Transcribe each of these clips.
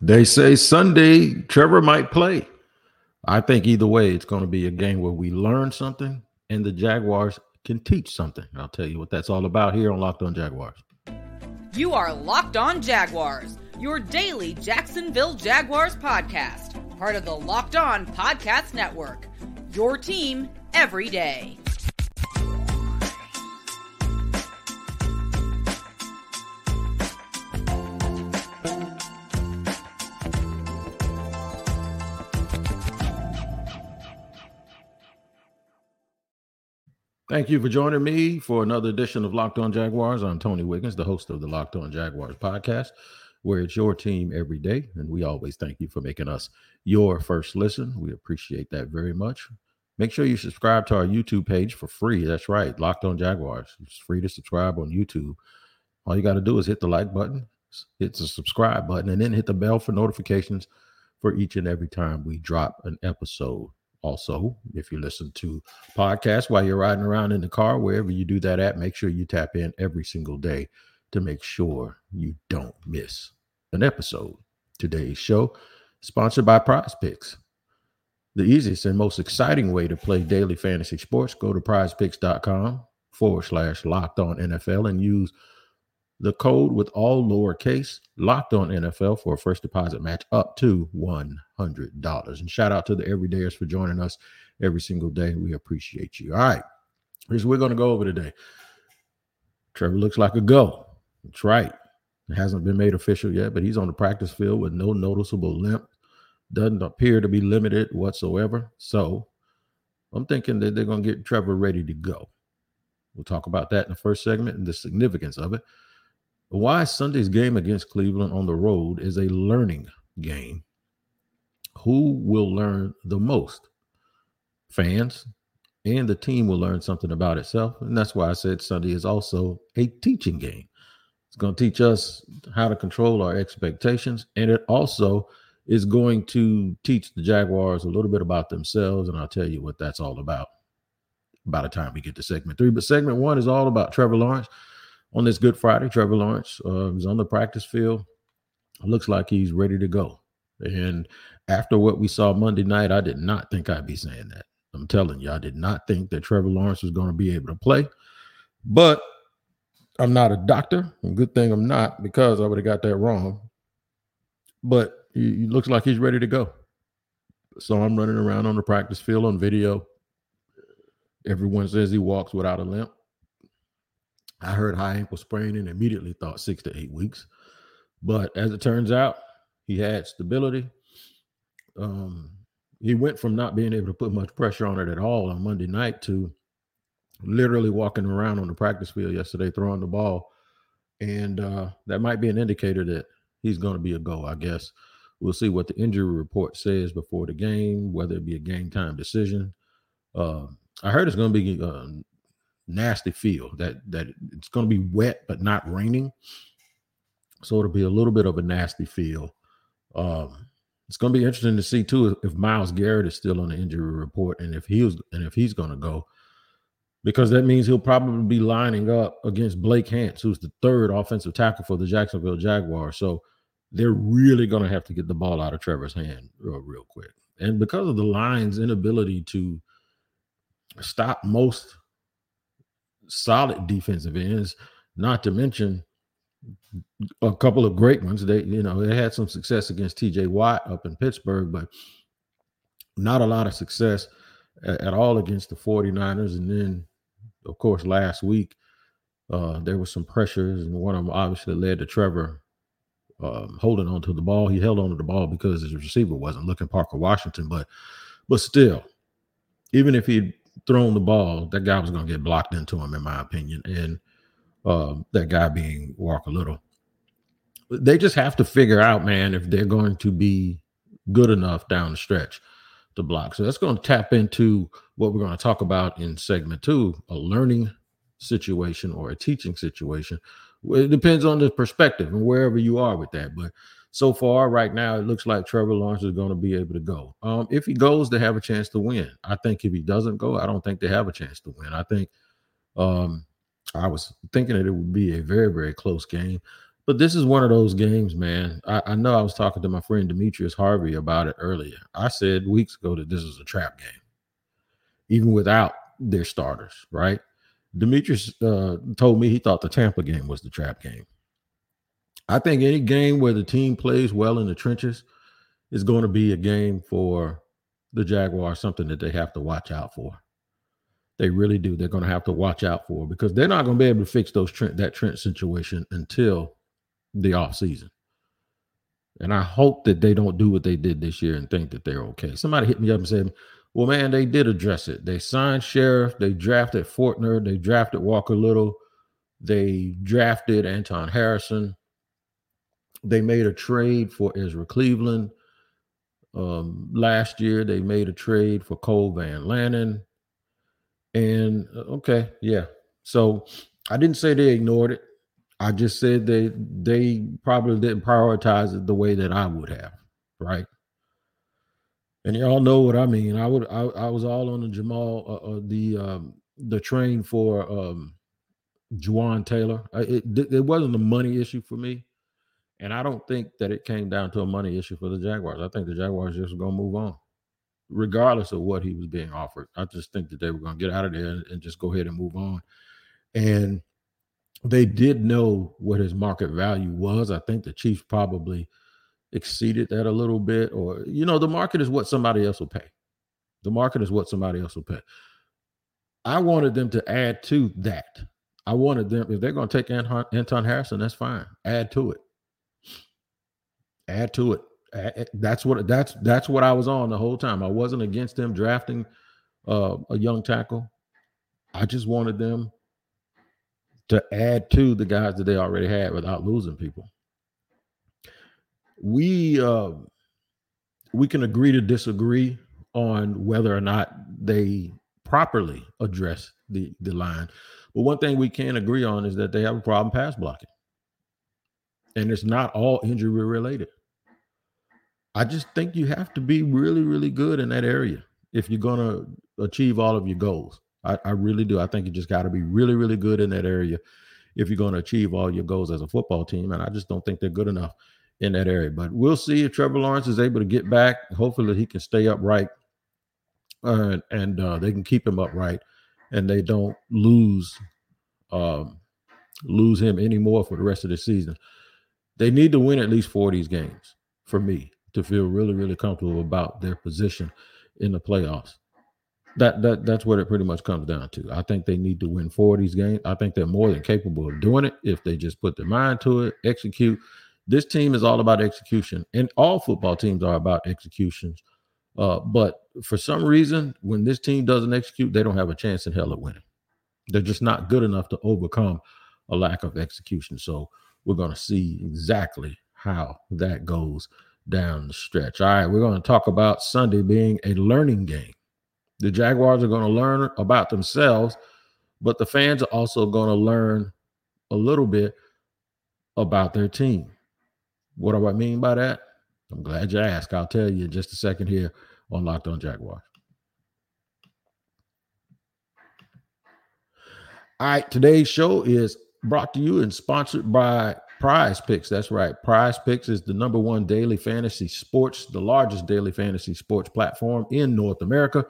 They say Sunday Trevor might play. I think either way, it's going to be a game where we learn something and the Jaguars can teach something. I'll tell you what that's all about here on Locked On Jaguars. You are Locked On Jaguars, your daily Jacksonville Jaguars podcast, part of the Locked On Podcast Network. Your team every day. Thank you for joining me for another edition of Locked On Jaguars. I'm Tony Wiggins, the host of the Locked On Jaguars podcast, where it's your team every day. And we always thank you for making us your first listen. We appreciate that very much. Make sure you subscribe to our YouTube page for free. That's right, Locked On Jaguars. It's free to subscribe on YouTube. All you got to do is hit the like button, hit the subscribe button, and then hit the bell for notifications for each and every time we drop an episode. Also, if you listen to podcasts while you're riding around in the car, wherever you do that at, make sure you tap in every single day to make sure you don't miss an episode. Today's show sponsored by Prize Picks. The easiest and most exciting way to play daily fantasy sports, go to prizepicks.com forward slash locked on NFL and use the code with all lowercase locked on NFL for a first deposit match up to $100. And shout out to the everydayers for joining us every single day. We appreciate you. All right. Here's what we're going to go over today. Trevor looks like a go. That's right. It hasn't been made official yet, but he's on the practice field with no noticeable limp. Doesn't appear to be limited whatsoever. So I'm thinking that they're going to get Trevor ready to go. We'll talk about that in the first segment and the significance of it why Sunday's game against Cleveland on the road is a learning game. Who will learn the most? Fans and the team will learn something about itself. And that's why I said Sunday is also a teaching game. It's going to teach us how to control our expectations. And it also is going to teach the Jaguars a little bit about themselves. And I'll tell you what that's all about by the time we get to segment three. But segment one is all about Trevor Lawrence on this Good Friday, Trevor Lawrence uh, is on the practice field. Looks like he's ready to go. And after what we saw Monday night, I did not think I'd be saying that. I'm telling you, I did not think that Trevor Lawrence was going to be able to play. But I'm not a doctor. Good thing I'm not because I would have got that wrong. But he, he looks like he's ready to go. So I'm running around on the practice field on video. Everyone says he walks without a limp. I heard high ankle sprain and immediately thought six to eight weeks. But as it turns out, he had stability. Um, he went from not being able to put much pressure on it at all on Monday night to literally walking around on the practice field yesterday throwing the ball. And uh, that might be an indicator that he's going to be a go, I guess. We'll see what the injury report says before the game, whether it be a game time decision. Uh, I heard it's going to be uh, nasty feel that that it's going to be wet but not raining. So it'll be a little bit of a nasty feel. Um it's going to be interesting to see too if Myles Garrett is still on the injury report and if he was and if he's going to go. Because that means he'll probably be lining up against blake hance who's the third offensive tackle for the jacksonville jaguars. So they're really going to have to get the ball out of trevor's hand real, real quick. And because of the line's inability to stop most solid defensive ends, not to mention a couple of great ones. They, you know, they had some success against TJ Watt up in Pittsburgh, but not a lot of success at, at all against the 49ers. And then, of course, last week, uh, there was some pressures, and one of them obviously led to Trevor um, holding on to the ball. He held on to the ball because his receiver wasn't looking Parker Washington, but but still, even if he thrown the ball, that guy was going to get blocked into him, in my opinion. And uh, that guy being Walker Little. They just have to figure out, man, if they're going to be good enough down the stretch to block. So that's going to tap into what we're going to talk about in segment two a learning situation or a teaching situation. It depends on the perspective and wherever you are with that. But so far, right now, it looks like Trevor Lawrence is going to be able to go. Um, if he goes, they have a chance to win. I think if he doesn't go, I don't think they have a chance to win. I think um, I was thinking that it would be a very, very close game. But this is one of those games, man. I, I, know I was talking to my friend Demetrius Harvey about it earlier. I said weeks ago that this is a trap game, even without their starters, right? Demetrius uh, told me he thought the Tampa game was the trap game. I think any game where the team plays well in the trenches is going to be a game for the Jaguars, something that they have to watch out for. They really do. They're going to have to watch out for because they're not going to be able to fix those that Trent situation until the off season. And I hope that they don't do what they did this year and think that they're okay. Somebody hit me up and said, well, man, they did address it. They signed Scherff. they drafted Fortner, they drafted Walker Little, they drafted Anton Harrison. They made a trade for Ezra Cleveland. Um, last year, they made a trade for Cole Van Lanen. And uh, okay, yeah. So I didn't say they ignored it. I just said they they probably didn't prioritize it the way that I would have, right? And y'all know what I mean. I would I, I was all on the Jamal uh, uh, the um, the train for um, Jawaan Taylor. It, it it wasn't a money issue for me, and I don't think that it came down to a money issue for the Jaguars. I think the Jaguars just going to move on, regardless of what he was being offered. I just think that they were going to get out of there and, and just go ahead and move on. And they did know what his market value was. I think the Chiefs probably exceeded that a little bit, or you know, the market is what somebody else will pay. The market is what somebody else will pay. I wanted them to add to that. I wanted them, if they're going to take Anton Harrison, that's fine. Add to it. Add to it. That's what that's that's what I was on the whole time. I wasn't against them drafting uh, a young tackle. I just wanted them to add to the guys that they already had without losing people. We uh, we can agree to disagree on whether or not they properly address the the line, but one thing we can agree on is that they have a problem pass blocking, and it's not all injury related. I just think you have to be really, really good in that area if you're going to achieve all of your goals. I, I really do. I think you just got to be really, really good in that area if you're going to achieve all your goals as a football team. And I just don't think they're good enough in that area. But we'll see if Trevor Lawrence is able to get back. Hopefully, he can stay upright uh, and uh, they can keep him upright and they don't lose um, lose him anymore for the rest of the season. They need to win at least four of these games for me to feel really, really comfortable about their position in the playoffs that that that's what it pretty much comes down to. I think they need to win four of these games. I think they're more than capable of doing it if they just put their mind to it, execute. This team is all about execution, and all football teams are about executions. Uh, but for some reason, when this team doesn't execute, they don't have a chance in hell of winning. They're just not good enough to overcome a lack of execution. So we're going to see exactly how that goes down the stretch. All right, we're going to talk about Sunday being a learning game. The Jaguars are going to learn about themselves, but the fans are also going to learn a little bit about their team. What do I mean by that? I'm glad you asked. I'll tell you in just a second here on Locked On Jaguars. All right, today's show is brought to you and sponsored by Prize Picks. That's right. Prize Picks is the number one daily fantasy sports, the largest daily fantasy sports platform in North America.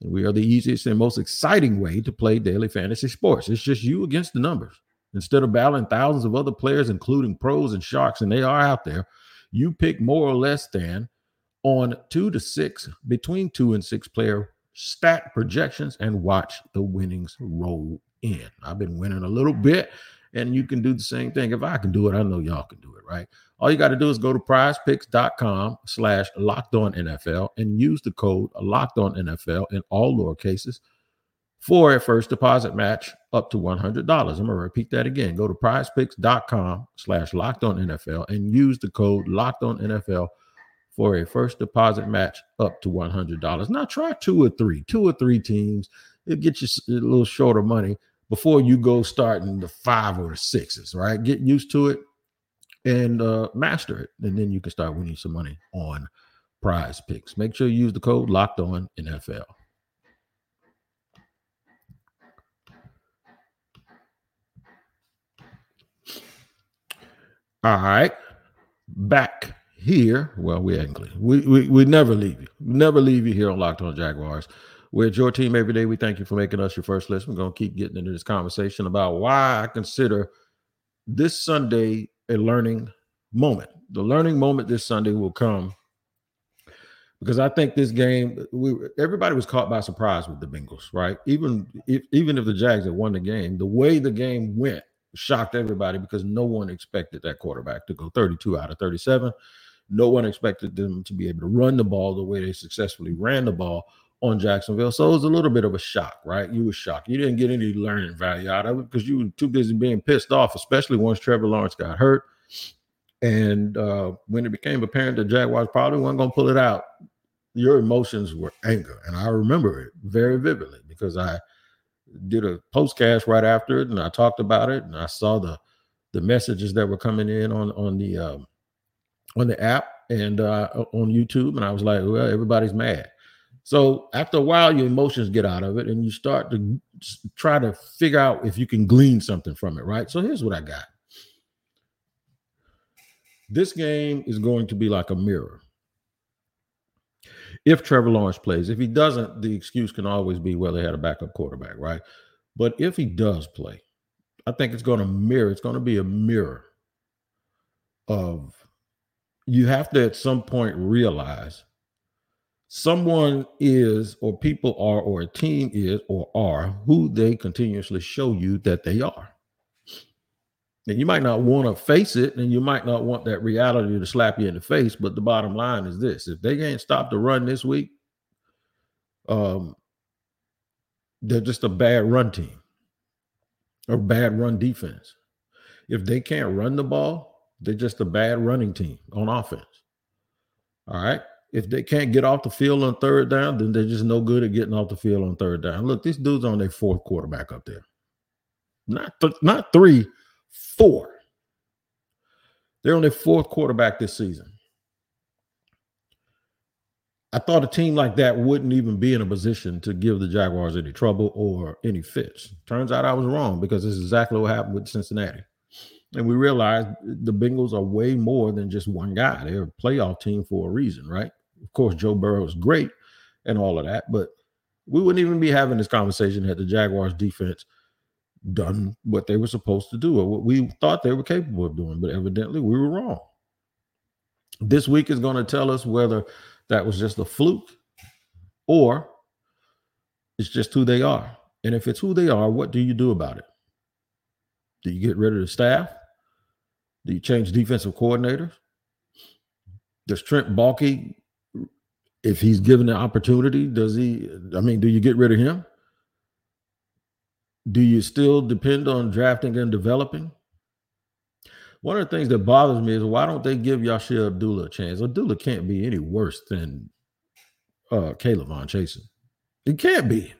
And we are the easiest and most exciting way to play daily fantasy sports. It's just you against the numbers. Instead of battling thousands of other players, including pros and sharks, and they are out there, you pick more or less than on two to six, between two and six player stat projections and watch the winnings roll in. I've been winning a little bit, and you can do the same thing. If I can do it, I know y'all can do it, right? All you got to do is go to prizepicks.com slash locked on NFL and use the code locked on NFL in all lower cases for a first deposit match up to $100. I'm going to repeat that again. Go to prizepicks.com slash locked on NFL and use the code locked on NFL for a first deposit match up to $100. Now try two or three, two or three teams. It'll get you a little shorter money before you go starting the five or the sixes, right? Get used to it and uh, master it, and then you can start winning some money on prize picks. Make sure you use the code locked on NFL. All right. Back here. Well, we ain't we, we we never leave you. We never leave you here on Locked On Jaguars. We're your team every day. We thank you for making us your first list. We're gonna keep getting into this conversation about why I consider this Sunday a learning moment. The learning moment this Sunday will come because I think this game, we everybody was caught by surprise with the Bengals, right? Even if even if the Jags had won the game, the way the game went shocked everybody because no one expected that quarterback to go 32 out of 37. No one expected them to be able to run the ball the way they successfully ran the ball on Jacksonville. So it was a little bit of a shock, right? You were shocked. You didn't get any learning value out of it because you were too busy being pissed off, especially once Trevor Lawrence got hurt. And uh, when it became apparent that Jaguars probably weren't going to pull it out, your emotions were anger. And I remember it very vividly because I did a postcast right after it and I talked about it and I saw the the messages that were coming in on on the um, on the app and uh, on YouTube and I was like, well, everybody's mad. So after a while, your emotions get out of it and you start to try to figure out if you can glean something from it, right? So here's what I got. This game is going to be like a mirror if Trevor Lawrence plays. If he doesn't, the excuse can always be, well, they had a backup quarterback, right? But if he does play, I think it's going to mirror, it's going to be a mirror of you have to at some point realize someone is, or people are, or a team is, or are who they continuously show you that they are. And you might not want to face it, and you might not want that reality to slap you in the face. But the bottom line is this: if they can't stop the run this week, um, they're just a bad run team or bad run defense. If they can't run the ball, they're just a bad running team on offense. All right. If they can't get off the field on third down, then they're just no good at getting off the field on third down. Look, this dude's on their fourth quarterback up there. Not th- not three, Four. They're on their fourth quarterback this season. I thought a team like that wouldn't even be in a position to give the Jaguars any trouble or any fits. Turns out I was wrong because this is exactly what happened with Cincinnati. And we realized the Bengals are way more than just one guy. They're a playoff team for a reason, right? Of course, Joe Burrow is great and all of that, but we wouldn't even be having this conversation had the Jaguars defense done what they were supposed to do or what we thought they were capable of doing, but evidently we were wrong. This week is going to tell us whether that was just a fluke or it's just who they are. And if it's who they are, what do you do about it? Do you get rid of the staff? Do you change defensive coordinators? Does Trent Baalke, if he's given the opportunity, does he? I mean, do you get rid of him? do you still depend on drafting and developing? One of the things that bothers me is why don't they give Yasir Abdullah a chance? Abdullah can't be any worse than uh K'Lavon Chaisson. It can't be.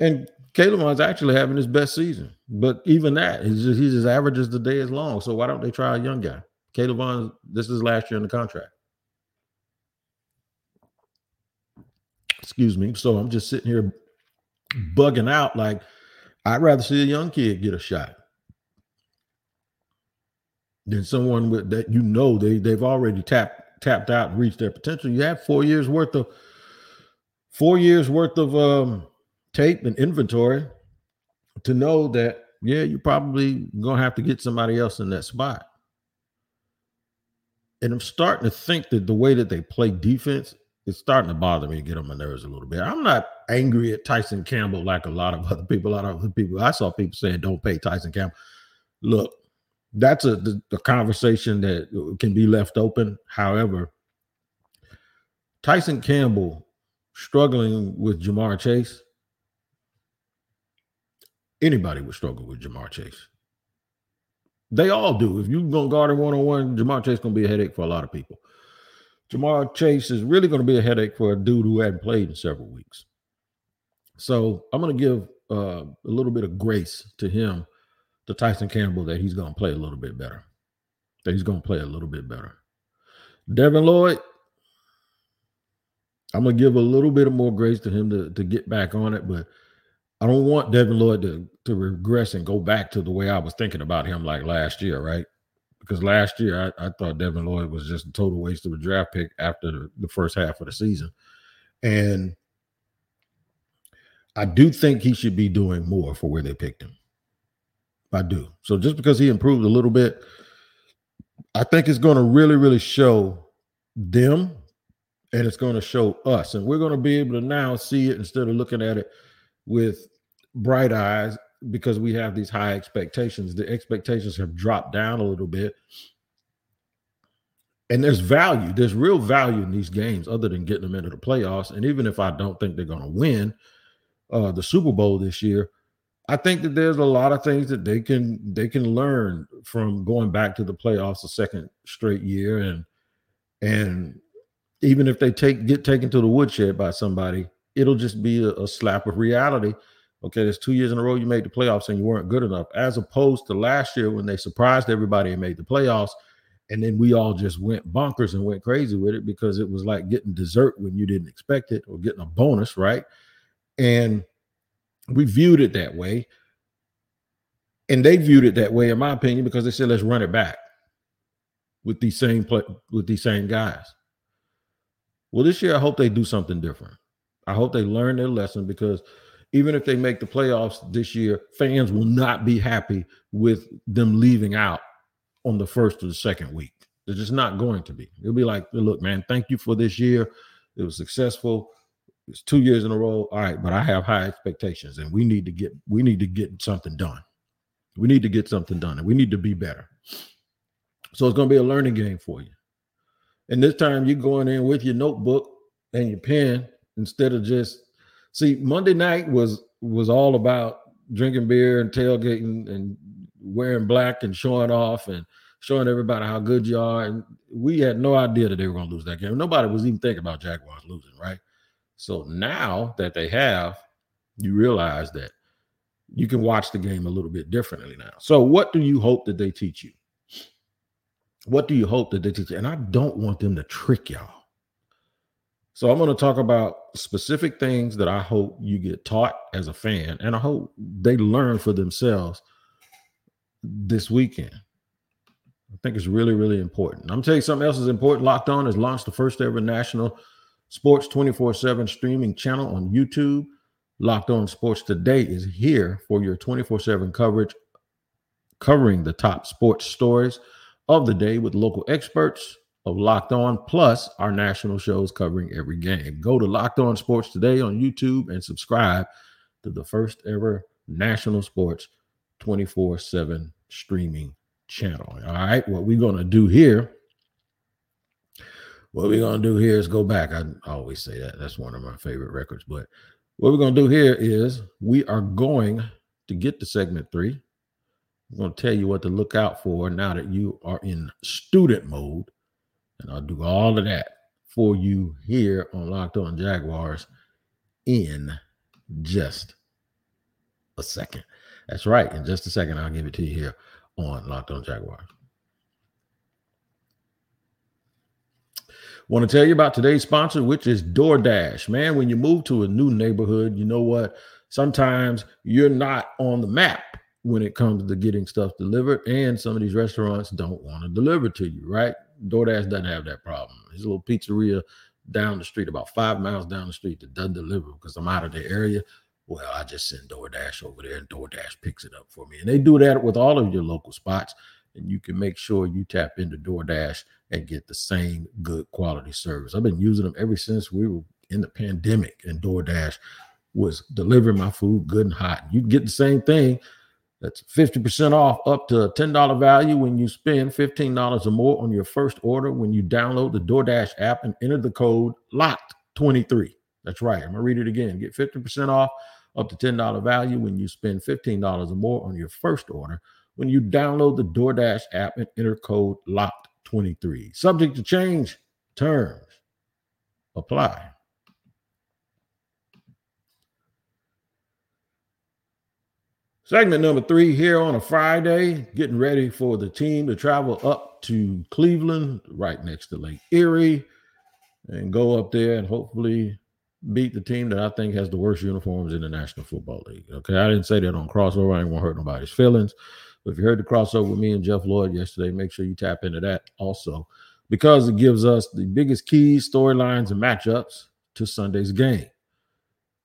And Caleb is actually having his best season. But even that, he's just he's average as the day is long. So why don't they try a young guy? K'Lavon, this is last year in the contract. Excuse me. So I'm just sitting here bugging out like I'd rather see a young kid get a shot than someone with that you know they they've already tapped tapped out and reached their potential. You have four years worth of four years worth of um, tape and inventory to know that yeah, you're probably gonna have to get somebody else in that spot. And I'm starting to think that the way that they play defense it's starting to bother me and get on my nerves a little bit. I'm not angry at Tyson Campbell like a lot of other people. A lot of other people. I saw people saying, "Don't pay Tyson Campbell." Look, that's a the, the conversation that can be left open. However, Tyson Campbell struggling with Ja'Marr Chase. Anybody would struggle with Ja'Marr Chase. They all do. If you're gonna guard him one on one, Ja'Marr Chase is gonna be a headache for a lot of people. Ja'Marr Chase is really going to be a headache for a dude who hadn't played in several weeks. So I'm going to give uh, a little bit of grace to him, to Tyson Campbell, that he's going to play a little bit better. That he's going to play a little bit better. Devin Lloyd, I'm going to give a little bit of more grace to him to, to get back on it, but I don't want Devin Lloyd to, to regress and go back to the way I was thinking about him like last year, right? Because last year I, I, thought Devin Lloyd was just a total waste of a draft pick after the, the first half of the season. And I do think he should be doing more for where they picked him. I do. So just because he improved a little bit, I think it's going to really, really show them and it's going to show us. And we're going to be able to now see it instead of looking at it with bright eyes because we have these high expectations. The expectations have dropped down a little bit. And there's value, there's real value in these games other than getting them into the playoffs. And even if I don't think they're going to win uh, the Super Bowl this year, I think that there's a lot of things that they can they can learn from going back to the playoffs a second straight year and and even if they take get taken to the woodshed by somebody, it'll just be a, a slap of reality. Okay, there's two years in a row you made the playoffs and you weren't good enough, as opposed to last year when they surprised everybody and made the playoffs, and then we all just went bonkers and went crazy with it because it was like getting dessert when you didn't expect it or getting a bonus, right? And we viewed it that way. And they viewed it that way, in my opinion, because they said, let's run it back with these same play, with these same guys. Well, this year I hope they do something different. I hope they learn their lesson because even if they make the playoffs this year, fans will not be happy with them leaving out on the first or the second week. They're just not going to be. It'll be like, look, man, thank you for this year. It was successful. It's two years in a row. All right, but I have high expectations, and we need to get we need to get something done. We need to get something done, and we need to be better. So it's going to be a learning game for you. And this time you're going in with your notebook and your pen instead of just see Monday night was was all about drinking beer and tailgating and wearing black and showing off and showing everybody how good you are. And we had no idea that they were going to lose that game. Nobody was even thinking about Jaguars losing, right? So now that they have, you realize that you can watch the game a little bit differently now. So, what do you hope that they teach you? What do you hope that they teach you? And I don't want them to trick y'all. So, I'm going to talk about specific things that I hope you get taught as a fan, and I hope they learn for themselves this weekend. I think it's really, really important. I'm telling you something else is important. Locked On has launched the first ever national Sports 24 7 streaming channel on YouTube. Locked On Sports Today is here for your 24 7 coverage, covering the top sports stories of the day with local experts of Locked On, plus our national shows covering every game. Go to Locked On Sports Today on YouTube and subscribe to the first ever national sports 24 7 streaming channel. All right, what we're going to do here what we're gonna do here is go back. I always say that. That's one of my favorite records. But what we're gonna do here is we are going to get to segment three. I'm gonna tell you what to look out for now that you are in student mode, and I'll do all of that for you here on Locked On Jaguars in just a second. That's right. In just a second, I'll give it to you here on Locked On Jaguars. Want to tell you about today's sponsor, which is DoorDash. Man, when you move to a new neighborhood, you know what? Sometimes you're not on the map when it comes to getting stuff delivered, and some of these restaurants don't want to deliver to you, right? DoorDash doesn't have that problem. A little pizzeria down the street, about five miles down the street, that doesn't deliver because I'm out of the area. Well, I just send DoorDash over there and DoorDash picks it up for me. And they do that with all of your local spots. And you can make sure you tap into DoorDash and get the same good quality service. I've been using them ever since we were in the pandemic, and DoorDash was delivering my food good and hot. You get the same thing. That's 50% off up to $10 value when you spend $15 or more on your first order when you download the DoorDash app and enter the code LOCKED23. That's right. I'm going to read it again. Get 50% off up to $10 value when you spend $15 or more on your first order when you download the DoorDash app and enter code LOCKED 23. Subject to change, terms apply. Segment number three here on a Friday, getting ready for the team to travel up to Cleveland, right next to Lake Erie, and go up there and hopefully beat the team that I think has the worst uniforms in the National Football League. Okay, I didn't say that on crossover. I ain't to hurt nobody's feelings. But if you heard the crossover with me and Jeff Lloyd yesterday, make sure you tap into that also because it gives us the biggest keys, storylines, and matchups to Sunday's game.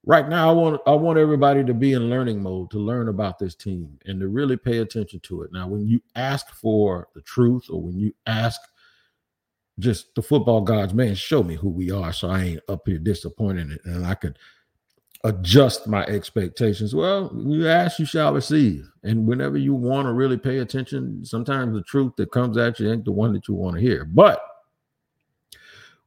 Right now, I want I want everybody to be in learning mode to learn about this team and to really pay attention to it. Now, when you ask for the truth or when you ask just the football gods, man, show me who we are so I ain't up here disappointed and I could adjust my expectations. Well, you ask, you shall receive. And whenever you want to really pay attention, sometimes the truth that comes at you ain't the one that you want to hear. But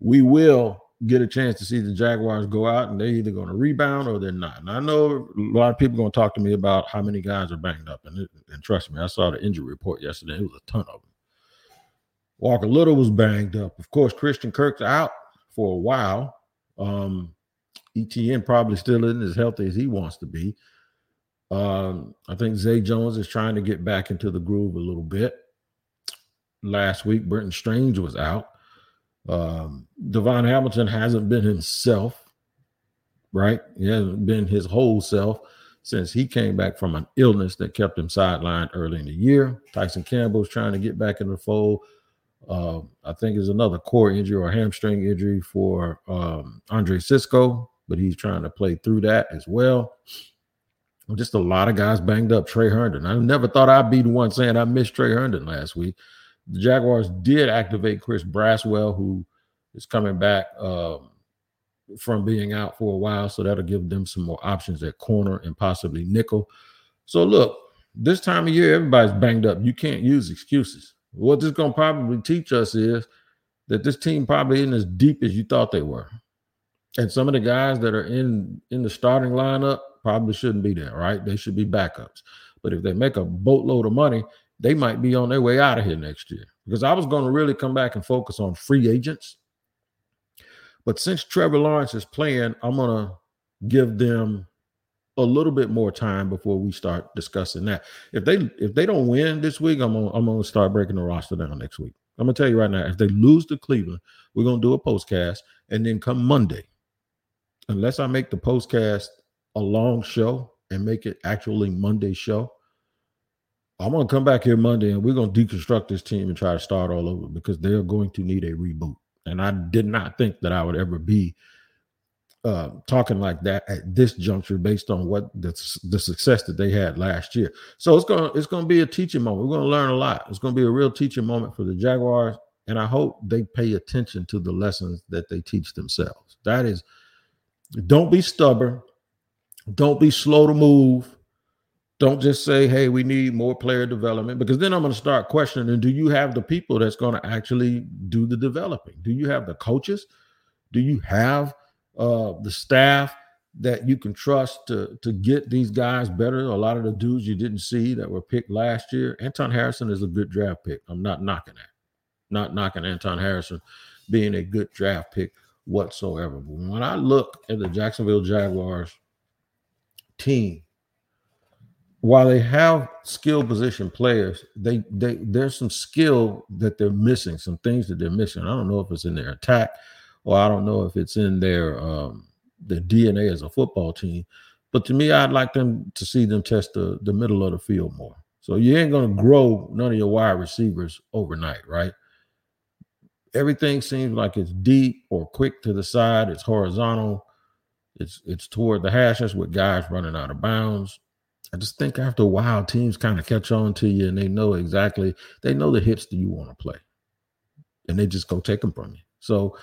we will get a chance to see the Jaguars go out and they're either going to rebound or they're not. And I know a lot of people are going to talk to me about how many guys are banged up. And, and trust me, I saw the injury report yesterday. It was a ton of them. Walker Little was banged up. Of course, Christian Kirk's out for a while. Um, ETN probably still isn't as healthy as he wants to be. Um, I think Zay Jones is trying to get back into the groove a little bit. Last week, Brenton Strange was out. Um, DaVon Hamilton hasn't been himself, right? He hasn't been his whole self since he came back from an illness that kept him sidelined early in the year. Tyson Campbell's trying to get back in the fold. Uh, I think is another core injury or hamstring injury for um, Andre Cisco, but he's trying to play through that as well. Just a lot of guys banged up. Tre Herndon. I never thought I'd be the one saying I missed Tre Herndon last week. The Jaguars did activate Chris Braswell, who is coming back um, from being out for a while, so that'll give them some more options at corner and possibly nickel. So look, this time of year, everybody's banged up. You can't use excuses. What this is going to probably teach us is that this team probably isn't as deep as you thought they were. And some of the guys that are in in the starting lineup probably shouldn't be there, right? They should be backups. But if they make a boatload of money, they might be on their way out of here next year. Because I was going to really come back and focus on free agents. But since Trevor Lawrence is playing, I'm going to give them a little bit more time before we start discussing that. If they if they don't win this week, I'm gonna, I'm going to start breaking the roster down next week. I'm going to tell you right now, if they lose to Cleveland, we're going to do a postcast and then come Monday, unless I make the postcast a long show and make it actually Monday show, I'm gonna come back here Monday and we're gonna deconstruct this team and try to start all over because they're going to need a reboot. And I did not think that I would ever be uh, talking like that at this juncture based on what the, the success that they had last year. So it's gonna it's gonna be a teaching moment. We're gonna learn a lot. It's gonna be a real teaching moment for the Jaguars, and I hope they pay attention to the lessons that they teach themselves. That is, don't be stubborn, don't be slow to move don't just say, hey, we need more player development, because then I'm going to start questioning do you have the people that's going to actually do the developing? Do you have the coaches? Do you have uh, the staff that you can trust to, to get these guys better? A lot of the dudes you didn't see that were picked last year. Anton Harrison is a good draft pick. I'm not knocking that. Not knocking Anton Harrison being a good draft pick whatsoever. But when I look at the Jacksonville Jaguars team, while they have skill position players, they they there's some skill that they're missing, some things that they're missing. I don't know if it's in their attack, or I don't know if it's in their um DNA as a football team. But to me, I'd like them to see them test the, the middle of the field more. So you ain't gonna grow none of your wide receivers overnight, right? Everything seems like it's deep or quick to the side, it's horizontal, it's it's toward the hashes with guys running out of bounds I just think after a while, teams kind of catch on to you and they know exactly, they know the hits that you want to play. And they just go take them from you. So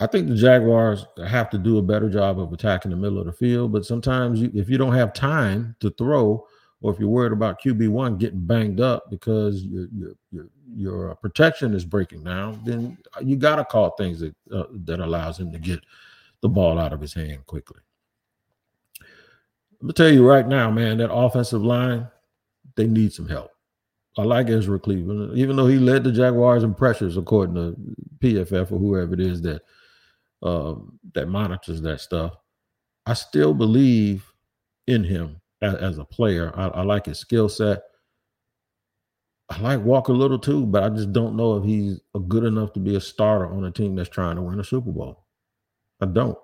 I think the Jaguars have to do a better job of attacking the middle of the field. But sometimes you, if you don't have time to throw, or if you're worried about QB one getting banged up because your your your, your uh, protection is breaking down, then you got to call things that uh, that allows him to get the ball out of his hand quickly. I'm tell you right now, man, that offensive line, they need some help. I like Ezra Cleveland, even though he led the Jaguars in pressures, according to PFF or whoever it is that uh, that monitors that stuff. I still believe in him as, as a player. I, I like his skill set. I like Walker Little too, but I just don't know if he's good enough to be a starter on a team that's trying to win a Super Bowl. I don't.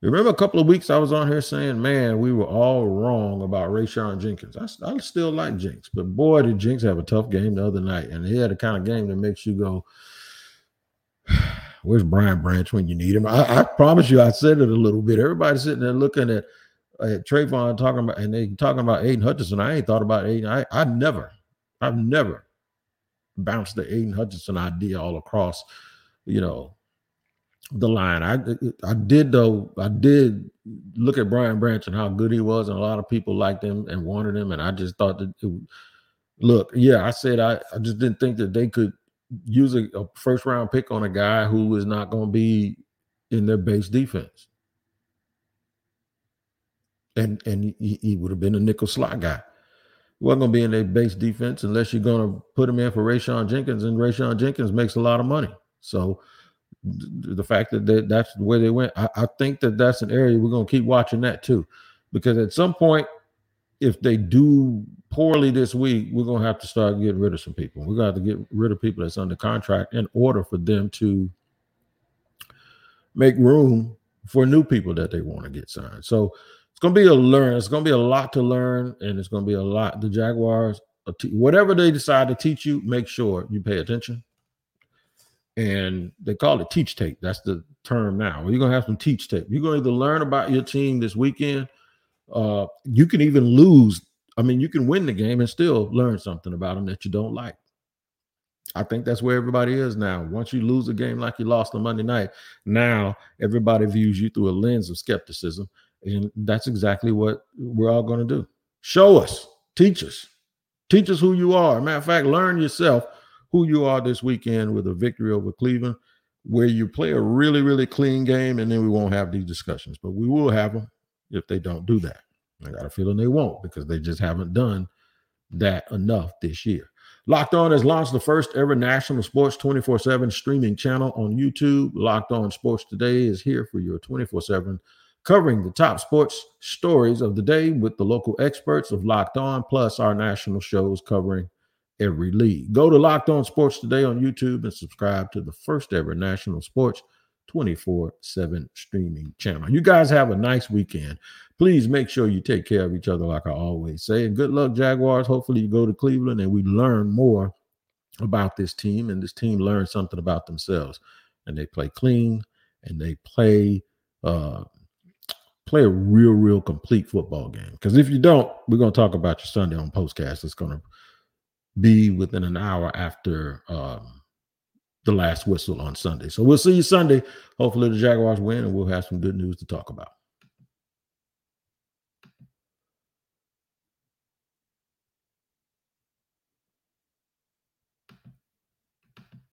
Remember a couple of weeks I was on here saying, man, we were all wrong about Rayshawn Jenkins. I, I still like Jenks, but boy, did Jenks have a tough game the other night. And he had the kind of game that makes you go, where's Brian Branch when you need him? I, I, promise you, I said it a little bit. Everybody's sitting there looking at, at Travon talking about, and they talking about Aidan Hutchinson. I ain't thought about Aidan. I, I never, I've never bounced the Aidan Hutchinson idea all across, you know, the line. I I did though. I did look at Brian Branch and how good he was, and a lot of people liked him and wanted him. And I just thought that, it, look, yeah, I said I I just didn't think that they could use a, a first round pick on a guy who is not going to be in their base defense. And and he, he would have been a nickel slot guy. Wasn't going to be in their base defense unless you're going to put him in for Rayshawn Jenkins, and Rayshawn Jenkins makes a lot of money. So the fact that they, that's the way they went, I, I think that that's an area we're going to keep watching that too, because at some point, if they do poorly this week, we're going to have to start getting rid of some people. We're going to have to get rid of people that's under contract in order for them to make room for new people that they want to get signed. So it's going to be a learn. It's going to be a lot to learn, and it's going to be a lot. The Jaguars, uh, whatever they decide to teach you, make sure you pay attention and they call it teach tape. That's the term now. You're gonna have some teach tape. You're gonna either learn about your team this weekend. Uh, you can even lose. I mean, you can win the game and still learn something about them that you don't like. I think that's where everybody is now. Once you lose a game like you lost on Monday night, now everybody views you through a lens of skepticism. And that's exactly what we're all going to do. Show us, teach us, teach us who you are. Matter of fact, learn yourself who you are this weekend with a victory over Cleveland, where you play a really, really clean game, and then we won't have these discussions. But we will have them if they don't do that. I got a feeling they won't because they just haven't done that enough this year. Locked On has launched the first ever national sports 24 7 streaming channel on YouTube. Locked On Sports Today is here for your 24 7 covering the top sports stories of the day with the local experts of Locked On, plus our national shows covering every league. Go to Locked On Sports today on YouTube and subscribe to the first ever national sports 24 7 streaming channel. You guys have a nice weekend. Please make sure you take care of each other, like I always say. And good luck, Jaguars. Hopefully, you go to Cleveland and we learn more about this team, and this team learns something about themselves. And they play clean and they play uh play a real, real complete football game. Because if you don't, we're going to talk about your Sunday on postcast. It's going to be within an hour after um, the last whistle on Sunday. So we'll see you Sunday. Hopefully the Jaguars win and we'll have some good news to talk about.